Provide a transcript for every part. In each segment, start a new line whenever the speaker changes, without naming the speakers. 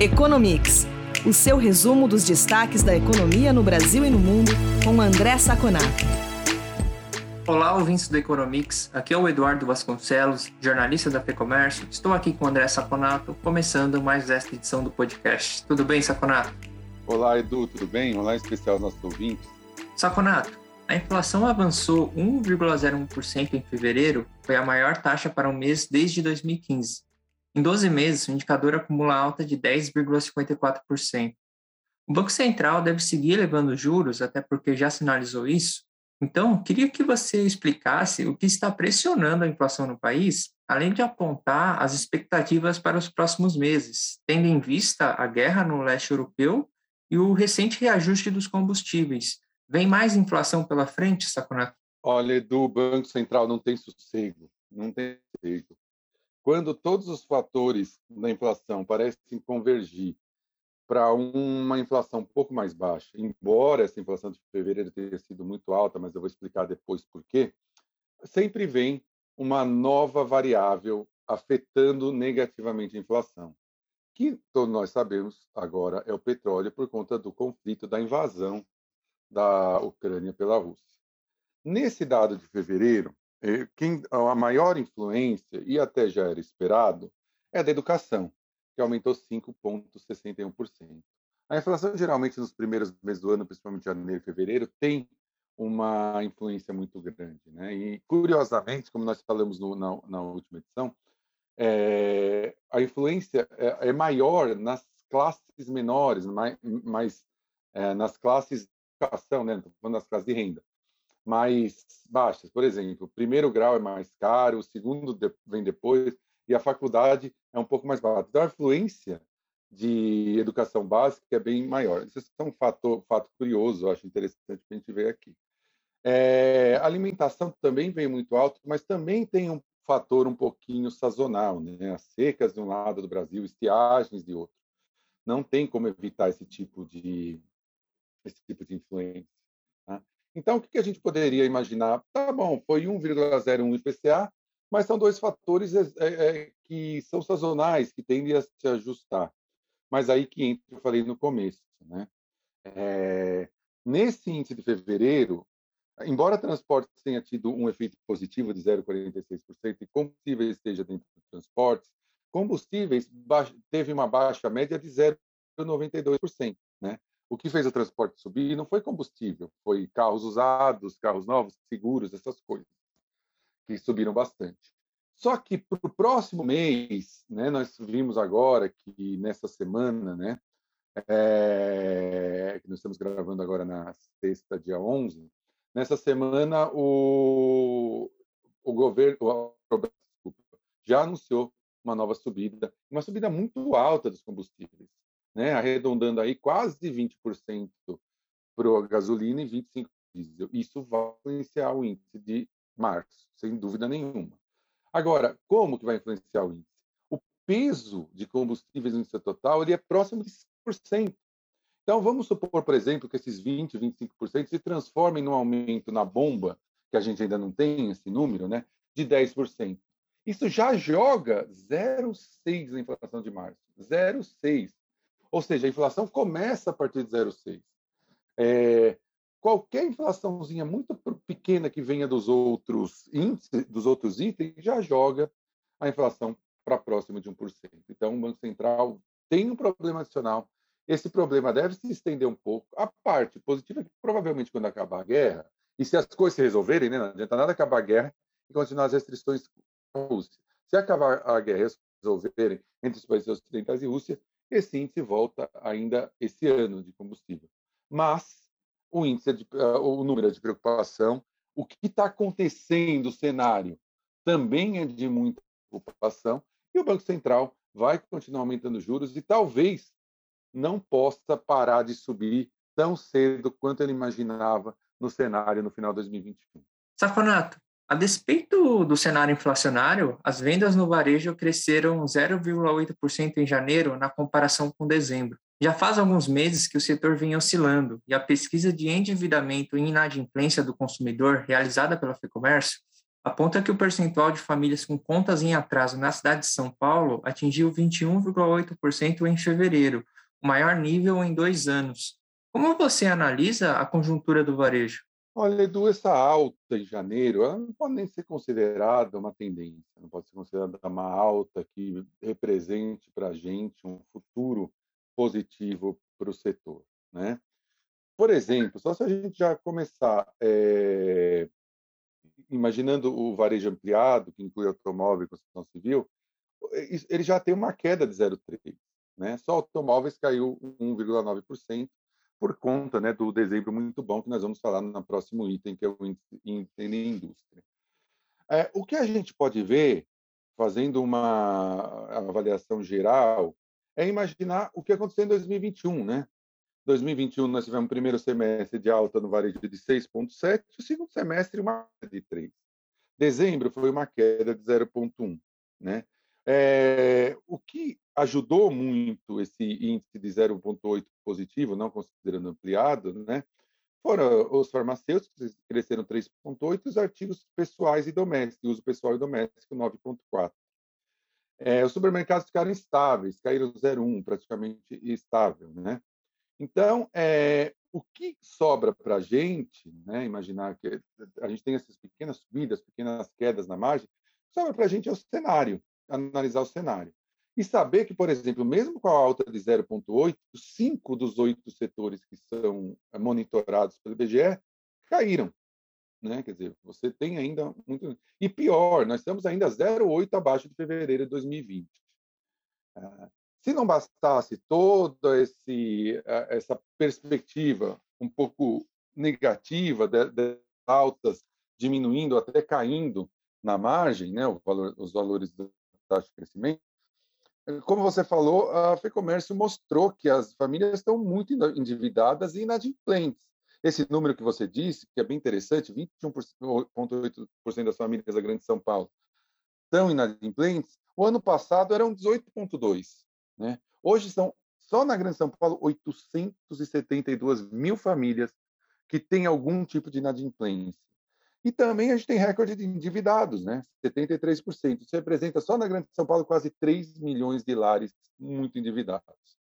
Economics, o seu resumo dos destaques da economia no Brasil e no mundo, com André Saconato.
Olá, ouvintes do Economics. Aqui é o Eduardo Vasconcelos, jornalista da FEComércio. Estou aqui com o André Saconato, começando mais esta edição do podcast. Tudo bem, Saconato?
Olá, Edu, tudo bem? Olá, em especial aos nossos ouvintes.
Saconato, a inflação avançou 1,01% em fevereiro, foi a maior taxa para um mês desde 2015. Em 12 meses, o indicador acumula alta de 10,54%. O Banco Central deve seguir elevando juros, até porque já sinalizou isso. Então, queria que você explicasse o que está pressionando a inflação no país, além de apontar as expectativas para os próximos meses, tendo em vista a guerra no leste europeu e o recente reajuste dos combustíveis. Vem mais inflação pela frente, Saconato?
Olha, Edu, o Banco Central não tem sossego, não tem sossego. Quando todos os fatores da inflação parecem convergir para uma inflação um pouco mais baixa, embora essa inflação de fevereiro tenha sido muito alta, mas eu vou explicar depois por quê, sempre vem uma nova variável afetando negativamente a inflação, que todos nós sabemos agora é o petróleo por conta do conflito da invasão da Ucrânia pela Rússia. Nesse dado de fevereiro, quem, a maior influência, e até já era esperado, é da educação, que aumentou 5,61%. A inflação, geralmente, nos primeiros meses do ano, principalmente janeiro e fevereiro, tem uma influência muito grande. Né? E, curiosamente, como nós falamos no, na, na, última edição, é, a influência é, é, maior nas classes menores, mais, mais é, nas classes de educação, né? das classes de renda mais baixas. Por exemplo, o primeiro grau é mais caro, o segundo vem depois, e a faculdade é um pouco mais barata. Então, a influência de educação básica é bem maior. Isso é um fator, fato curioso, eu acho interessante a gente ver aqui. É, alimentação também vem muito alto, mas também tem um fator um pouquinho sazonal, né? As secas de um lado do Brasil, estiagens de outro. Não tem como evitar esse tipo de esse tipo de influência. Então, o que a gente poderia imaginar? Tá bom, foi 1,01 IPCA, mas são dois fatores é, é, que são sazonais, que tendem a se ajustar. Mas aí que entra, eu falei no começo, né? É, nesse índice de fevereiro, embora transporte tenha tido um efeito positivo de 0,46% e combustíveis esteja dentro do transportes, combustíveis teve uma baixa média de 0,92%, né? O que fez o transporte subir não foi combustível, foi carros usados, carros novos, seguros, essas coisas, que subiram bastante. Só que para o próximo mês, né, nós vimos agora que nessa semana, né, é, que nós estamos gravando agora na sexta, dia 11, nessa semana o, o governo o, já anunciou uma nova subida, uma subida muito alta dos combustíveis né, arredondando aí quase 20% para a gasolina e 25% para diesel. Isso vai influenciar o índice de março, sem dúvida nenhuma. Agora, como que vai influenciar o índice? O peso de combustíveis no índice total ele é próximo de 5%. Então, vamos supor, por exemplo, que esses 20%, 25% se transformem num aumento na bomba, que a gente ainda não tem esse número, né, de 10%. Isso já joga 0,6 na inflação de março. 0,6. Ou seja, a inflação começa a partir de 0,6. É, qualquer inflaçãozinha muito pequena que venha dos outros índices, dos outros itens, já joga a inflação para próximo de 1%. Então, o Banco Central tem um problema adicional. Esse problema deve se estender um pouco. A parte positiva é que, provavelmente, quando acabar a guerra, e se as coisas se resolverem, né, não adianta nada acabar a guerra e continuar as restrições a Rússia. Se acabar a guerra e resolverem entre os países ocidentais e Rússia, esse índice volta ainda esse ano de combustível. Mas o índice de, uh, o número de preocupação, o que está acontecendo, o cenário também é de muita preocupação e o Banco Central vai continuar aumentando juros e talvez não possa parar de subir tão cedo quanto ele imaginava no cenário no final de 2021.
Safonato, a despeito do cenário inflacionário, as vendas no varejo cresceram 0,8% em janeiro na comparação com dezembro. Já faz alguns meses que o setor vem oscilando e a pesquisa de endividamento e inadimplência do consumidor realizada pela FEComércio aponta que o percentual de famílias com contas em atraso na cidade de São Paulo atingiu 21,8% em fevereiro, o maior nível em dois anos. Como você analisa a conjuntura do varejo?
Olha, Edu, essa alta em janeiro ela não pode nem ser considerada uma tendência, não pode ser considerada uma alta que represente para a gente um futuro positivo para o setor. Né? Por exemplo, só se a gente já começar é, imaginando o varejo ampliado, que inclui automóvel e construção civil, ele já tem uma queda de 0,3. Né? Só automóveis caiu 1,9% por conta né, do dezembro muito bom, que nós vamos falar no próximo item, que é o índice de indústria. É, o que a gente pode ver, fazendo uma avaliação geral, é imaginar o que aconteceu em 2021. Né? 2021 nós tivemos o primeiro semestre de alta no varejo de 6,7, o segundo semestre uma de 3. Dezembro foi uma queda de 0,1. Né? É, o que ajudou muito esse índice de 0,8 positivo, não considerando ampliado, né? foram os farmacêuticos, que cresceram 3,8, e os artigos pessoais e domésticos, uso pessoal e doméstico, 9,4. É, os supermercados ficaram estáveis, caíram 0,1, praticamente estável. Né? Então, é, o que sobra para a gente, né, imaginar que a gente tem essas pequenas subidas, pequenas quedas na margem, sobra para a gente é o cenário, analisar o cenário. E saber que, por exemplo, mesmo com a alta de 0,8, cinco dos oito setores que são monitorados pelo IBGE caíram. Né? Quer dizer, você tem ainda muito. E pior, nós estamos ainda 0,8 abaixo de fevereiro de 2020. Se não bastasse toda esse, eh, essa perspectiva um pouco negativa de altas diminuindo, até caindo na margem, né, valor, os valores da taxa de crescimento, eh, como você falou, a FEComércio mostrou que as famílias estão muito endividadas e inadimplentes. Esse número que você disse, que é bem interessante, 21,8% das famílias da Grande São Paulo estão inadimplentes, o ano passado eram 18,2%. Né? Hoje são, só na Grande São Paulo, 872 mil famílias que têm algum tipo de inadimplência. E também a gente tem recorde de endividados, né? 73%. Isso representa só na Grande São Paulo quase 3 milhões de lares muito endividados.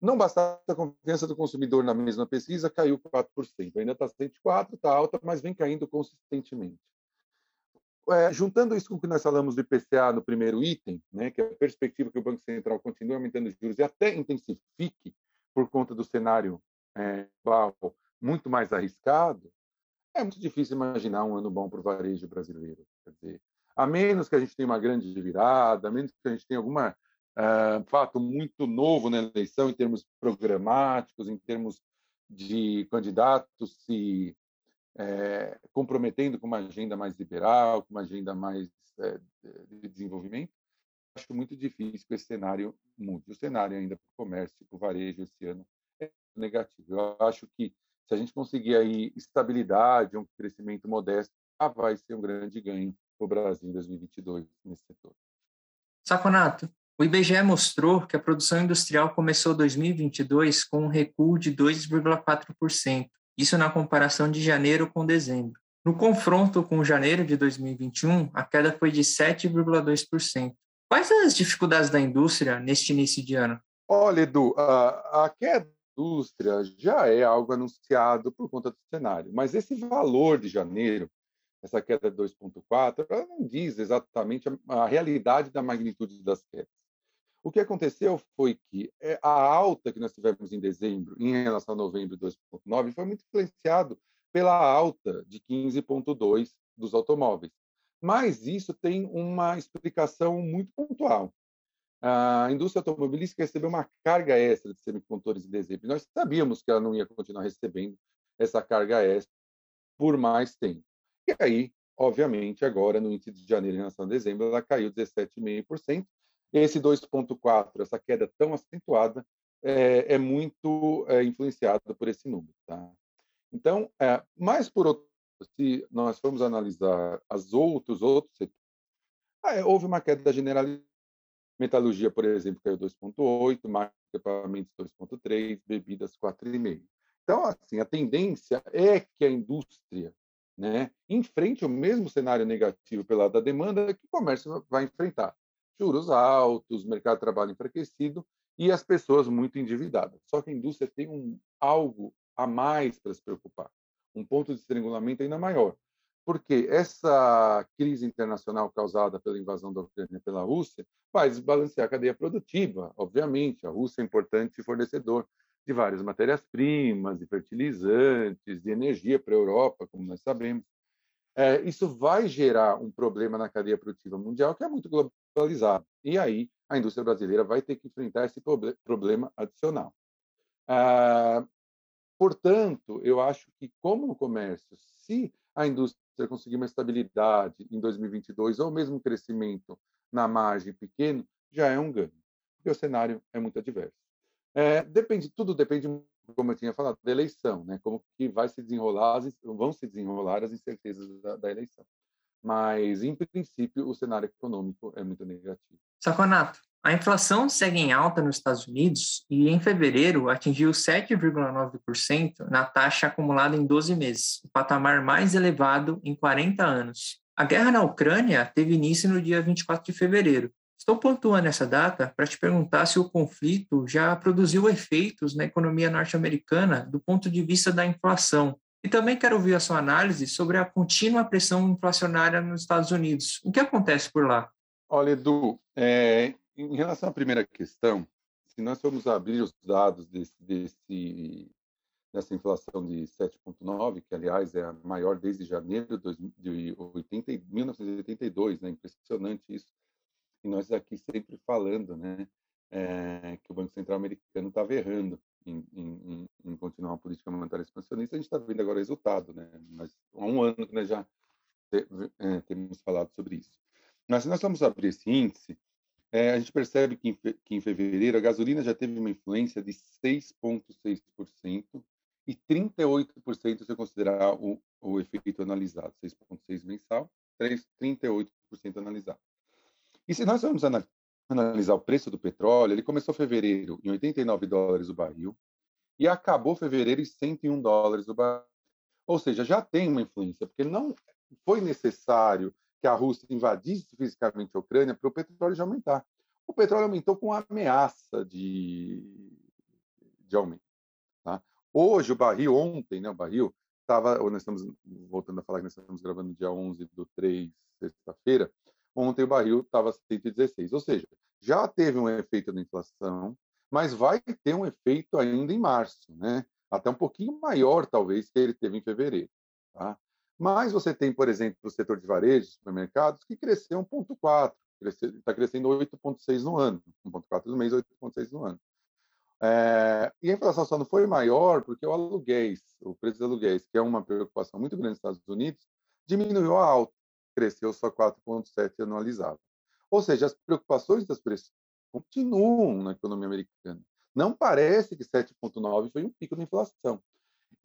Não bastasse a confiança do consumidor na mesma pesquisa, caiu 4%. Ainda está 104, está alta, mas vem caindo consistentemente é, juntando isso com o que nós falamos do IPCA no primeiro item, né, que é a perspectiva que o Banco Central continue aumentando os juros e até intensifique por conta do cenário é, global muito mais arriscado, é muito difícil imaginar um ano bom para o varejo brasileiro. Quer dizer, a menos que a gente tenha uma grande virada, a menos que a gente tenha algum uh, fato muito novo na eleição em termos programáticos, em termos de candidatos se é, comprometendo com uma agenda mais liberal, com uma agenda mais é, de desenvolvimento, acho muito difícil que esse cenário mude. O cenário ainda para o comércio para o varejo esse ano é negativo. Eu acho que se a gente conseguir aí estabilidade, um crescimento modesto, ah, vai ser um grande ganho para o Brasil em 2022 nesse setor.
Saconato, o IBGE mostrou que a produção industrial começou 2022 com um recuo de 2,4%, isso na comparação de janeiro com dezembro. No confronto com janeiro de 2021, a queda foi de 7,2%. Quais as dificuldades da indústria neste início de ano?
Olha, Edu, a, a queda da indústria já é algo anunciado por conta do cenário, mas esse valor de janeiro, essa queda de 2,4%, ela não diz exatamente a, a realidade da magnitude das quedas. O que aconteceu foi que eh, a alta que nós tivemos em dezembro em relação a novembro de 2,9 foi muito influenciado pela alta de 15,2 dos automóveis. Mas isso tem uma explicação muito pontual. A indústria automobilística recebeu uma carga extra de semicondutores em dezembro. Nós sabíamos que ela não ia continuar recebendo essa carga extra por mais tempo. E aí, obviamente, agora no índice de janeiro em relação a dezembro, ela caiu 17,5%, esse 2,4, essa queda tão acentuada, é, é muito é, influenciado por esse número. Tá? Então, é, mais por outro, se nós formos analisar as outros outros setores, ah, houve uma queda generalizada. Metalurgia, por exemplo, caiu 2,8, máquina de equipamentos 2,3, bebidas 4,5. Então, assim, a tendência é que a indústria né, enfrente o mesmo cenário negativo pela da demanda que o comércio vai enfrentar. Juros altos, mercado de trabalho enfraquecido e as pessoas muito endividadas. Só que a indústria tem um algo a mais para se preocupar, um ponto de estrangulamento ainda maior. Porque essa crise internacional causada pela invasão da Ucrânia pela Rússia vai desbalancear a cadeia produtiva, obviamente. A Rússia é importante fornecedor de várias matérias-primas, de fertilizantes, de energia para a Europa, como nós sabemos. É, isso vai gerar um problema na cadeia produtiva mundial que é muito globalizado. E aí a indústria brasileira vai ter que enfrentar esse problema adicional. Ah, portanto, eu acho que, como no comércio, se a indústria conseguir uma estabilidade em 2022 ou mesmo um crescimento na margem pequeno, já é um ganho, porque o cenário é muito adverso. É, depende, tudo depende, como eu tinha falado, da eleição, né? Como que vai se desenrolar, vão se desenrolar as incertezas da, da eleição. Mas, em princípio, o cenário econômico é muito negativo.
Saconato, a inflação segue em alta nos Estados Unidos e, em fevereiro, atingiu 7,9% na taxa acumulada em 12 meses, o patamar mais elevado em 40 anos. A guerra na Ucrânia teve início no dia 24 de fevereiro Estou pontuando essa data para te perguntar se o conflito já produziu efeitos na economia norte-americana do ponto de vista da inflação. E também quero ouvir a sua análise sobre a contínua pressão inflacionária nos Estados Unidos. O que acontece por lá?
Olha, Edu, é, em relação à primeira questão, se nós formos abrir os dados desse, desse, dessa inflação de 7,9, que aliás é a maior desde janeiro de 80, 1982, né? impressionante isso e nós aqui sempre falando, né, é, que o Banco Central americano estava errando em, em, em, continuar uma política monetária expansionista. A gente está vendo agora o resultado, né? Mas há um ano que nós já é, temos falado sobre isso. Mas se nós vamos abrir esse índice, é, a gente percebe que em, que em fevereiro a gasolina já teve uma influência de 6,6% e 38% se considerar o, o efeito analisado, 6,6% mensal, 3, 38% analisado. E se nós vamos analisar o preço do petróleo, ele começou fevereiro em 89 dólares o barril e acabou fevereiro em 101 dólares o barril. Ou seja, já tem uma influência, porque não foi necessário que a Rússia invadisse fisicamente a Ucrânia para o petróleo já aumentar. O petróleo aumentou com ameaça de, de aumento. Tá? Hoje, o barril, ontem, né, o barril, estava, nós estamos voltando a falar que nós estamos gravando dia 11 do 3, sexta-feira, Ontem o barril estava 116, ou seja, já teve um efeito na inflação, mas vai ter um efeito ainda em março, né? Até um pouquinho maior, talvez, que ele teve em fevereiro. Tá? Mas você tem, por exemplo, o setor de varejo, supermercados, que cresceu 1,4, está crescendo 8,6 no ano, 1,4 no mês, 8,6 no ano. É, e a inflação só não foi maior porque o aluguéis, o preço dos aluguéis, que é uma preocupação muito grande nos Estados Unidos, diminuiu a alta cresceu só 4,7% anualizado. Ou seja, as preocupações das pessoas continuam na economia americana. Não parece que 7,9% foi um pico da inflação.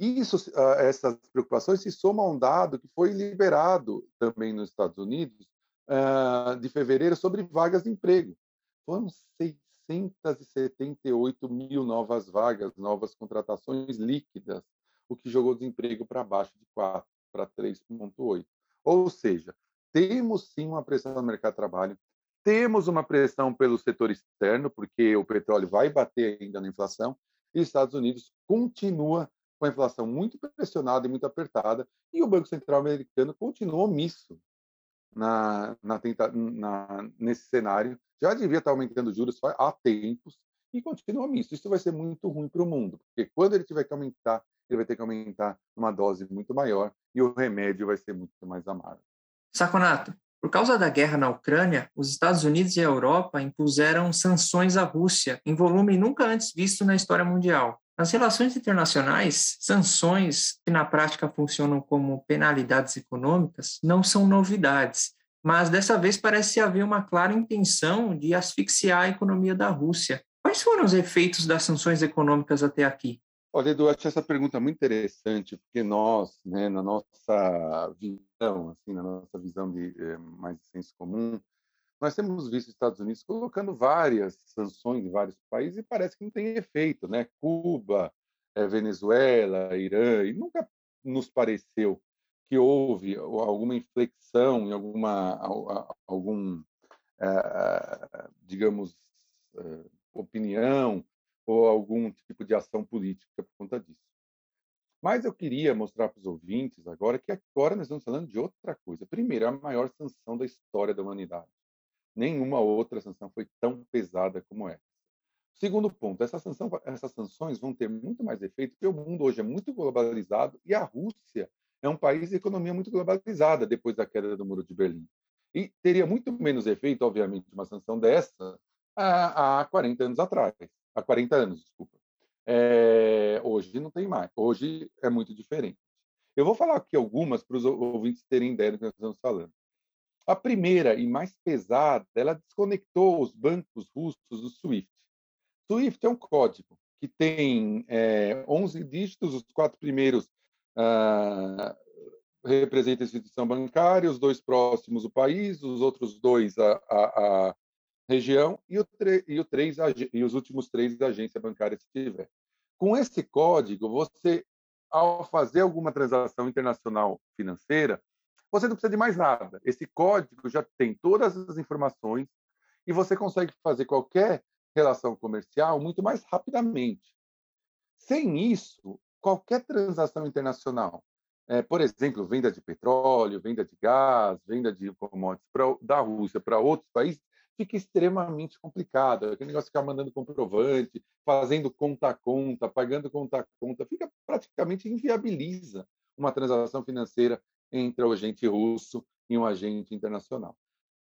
Isso, ah, essas preocupações se somam a um dado que foi liberado também nos Estados Unidos ah, de fevereiro sobre vagas de emprego. Foram 678 mil novas vagas, novas contratações líquidas, o que jogou o desemprego para baixo de 4 para 3,8. Ou seja, temos sim uma pressão no mercado de trabalho, temos uma pressão pelo setor externo, porque o petróleo vai bater ainda na inflação, e os Estados Unidos continua com a inflação muito pressionada e muito apertada, e o Banco Central americano continua omisso na, na, tenta, na, nesse cenário. Já devia estar aumentando juros há tempos e continua omisso. Isso vai ser muito ruim para o mundo, porque quando ele tiver que aumentar, ele vai ter que aumentar uma dose muito maior e o remédio vai ser muito mais amargo.
Saconato, por causa da guerra na Ucrânia, os Estados Unidos e a Europa impuseram sanções à Rússia em volume nunca antes visto na história mundial. Nas relações internacionais, sanções que na prática funcionam como penalidades econômicas não são novidades, mas dessa vez parece haver uma clara intenção de asfixiar a economia da Rússia. Quais foram os efeitos das sanções econômicas até aqui?
Olha, Edu, acho essa pergunta muito interessante, porque nós, né, na nossa visão, assim, na nossa visão de é, mais senso comum, nós temos visto os Estados Unidos colocando várias sanções em vários países e parece que não tem efeito, né? Cuba, é, Venezuela, Irã, e nunca nos pareceu que houve alguma inflexão em alguma algum eh, digamos eh, opinião ou algum tipo de ação política por conta disso. Mas eu queria mostrar para os ouvintes agora que agora nós estamos falando de outra coisa. Primeiro, a maior sanção da história da humanidade. Nenhuma outra sanção foi tão pesada como essa. Segundo ponto, essa sanção, essas sanções vão ter muito mais efeito porque o mundo hoje é muito globalizado e a Rússia é um país de economia muito globalizada depois da queda do Muro de Berlim. E teria muito menos efeito, obviamente, uma sanção dessa há, há 40 anos atrás. Há 40 anos, desculpa. É, hoje não tem mais. Hoje é muito diferente. Eu vou falar aqui algumas para os ouvintes terem ideia do que nós estamos falando. A primeira e mais pesada, ela desconectou os bancos russos do SWIFT. SWIFT é um código que tem é, 11 dígitos, os quatro primeiros ah, representam a instituição bancária, os dois próximos o país, os outros dois a, a, a região e, o e, o três, e os últimos três agência bancária se tiver. Com esse código, você, ao fazer alguma transação internacional financeira, você não precisa de mais nada. Esse código já tem todas as informações e você consegue fazer qualquer relação comercial muito mais rapidamente. Sem isso, qualquer transação internacional, é, por exemplo, venda de petróleo, venda de gás, venda de commodities pra, da Rússia para outros países, fica extremamente complicado. Aquele negócio de ficar mandando comprovante, fazendo conta a conta, pagando conta a conta, fica praticamente inviabiliza uma transação financeira entre o agente russo e um agente internacional.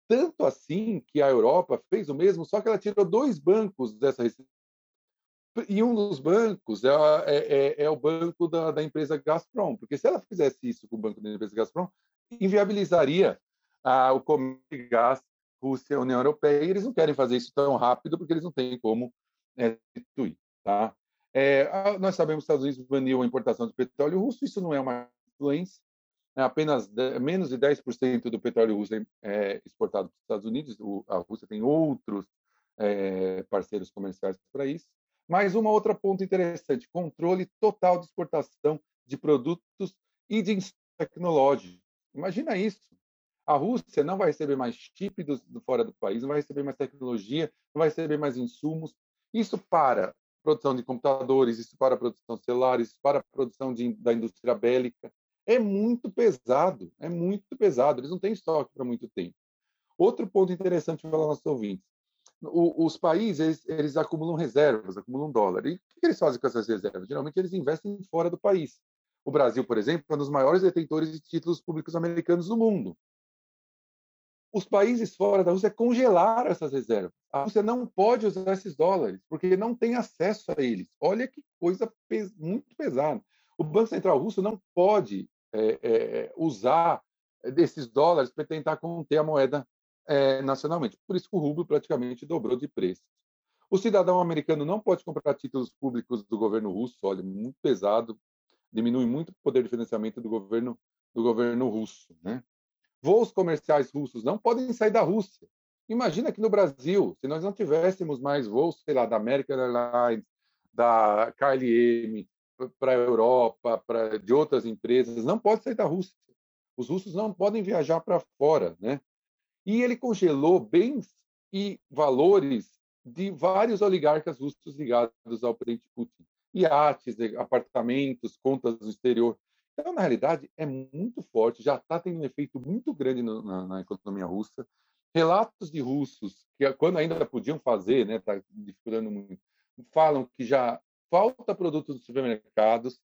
Tanto assim que a Europa fez o mesmo, só que ela tirou dois bancos dessa e um dos bancos é, é, é, é o banco da, da, empresa Gazprom, porque se ela fizesse isso com o banco da empresa Gazprom, inviabilizaria ah, o comércio de gás Rússia União Europeia, e eles não querem fazer isso tão rápido porque eles não têm como é, substituir. Tá? É, nós sabemos que os Estados Unidos baniu a importação de petróleo russo, isso não é uma influência, é apenas de, menos de 10% do petróleo russo é, é exportado para os Estados Unidos, o, a Rússia tem outros é, parceiros comerciais para isso. Mas uma outra ponto interessante, controle total de exportação de produtos e de tecnológico. Imagina isso. A Rússia não vai receber mais chip do, do, fora do país, não vai receber mais tecnologia, não vai receber mais insumos. Isso para produção de computadores, isso para produção celular, isso para produção de, da indústria bélica. É muito pesado, é muito pesado. Eles não têm estoque para muito tempo. Outro ponto interessante para os nossos ouvintes. O, os países, eles, eles, acumulam reservas, acumulam dólar. E o que eles fazem com essas reservas? Geralmente, eles investem fora do país. O Brasil, por exemplo, é um dos maiores detentores de títulos públicos americanos do mundo os países fora da Rússia congelaram essas reservas. A Rússia não pode usar esses dólares, porque não tem acesso a eles. Olha que coisa pes muito pesada. O Banco Central Russo não pode é, é, usar desses dólares para tentar conter a moeda é, nacionalmente. Por isso que o rublo praticamente dobrou de preço. O cidadão americano não pode comprar títulos públicos do governo russo, olha, muito pesado, diminui muito o poder de financiamento do governo do governo russo, né? Voos comerciais russos não podem sair da Rússia. Imagina que no Brasil, se nós não tivéssemos mais voos, sei lá, da American Airlines, da KLM, para a Europa, para de outras empresas, não pode sair da Rússia. Os russos não podem viajar para fora, né? E ele congelou bens e valores de vários oligarcas russos ligados ao presidente Putin. Iates, apartamentos, contas no exterior. Então, na realidade, é muito forte, já está tendo um efeito muito grande no, na, na, economia russa. Relatos de russos, que quando ainda podiam fazer, está né, tá dificultando muito, falam que já falta produtos nos supermercados,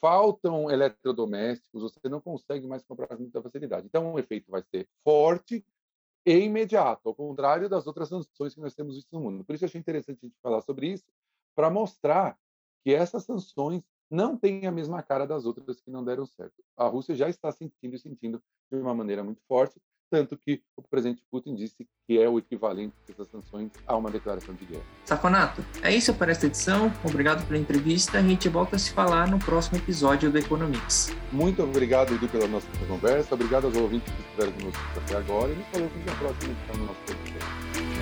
faltam eletrodomésticos, você não consegue mais comprar com muita facilidade. Então, o efeito vai ser forte e imediato, ao contrário das outras sanções que nós temos visto no mundo. Por isso, achei interessante a gente falar sobre isso, para mostrar que essas sanções não tem a mesma cara das outras que não deram certo. A Rússia já está sentindo e sentindo de uma maneira muito forte, tanto que o presidente Putin disse que é o equivalente dessas sanções a uma declaração de guerra.
Saconato, é isso para esta edição. Obrigado pela entrevista. A gente volta a se falar no próximo episódio do Economics.
Muito obrigado, Edu, pela nossa conversa. Obrigado aos ouvintes que estiveram conosco até agora. E nos falamos na próxima edição do nosso podcast.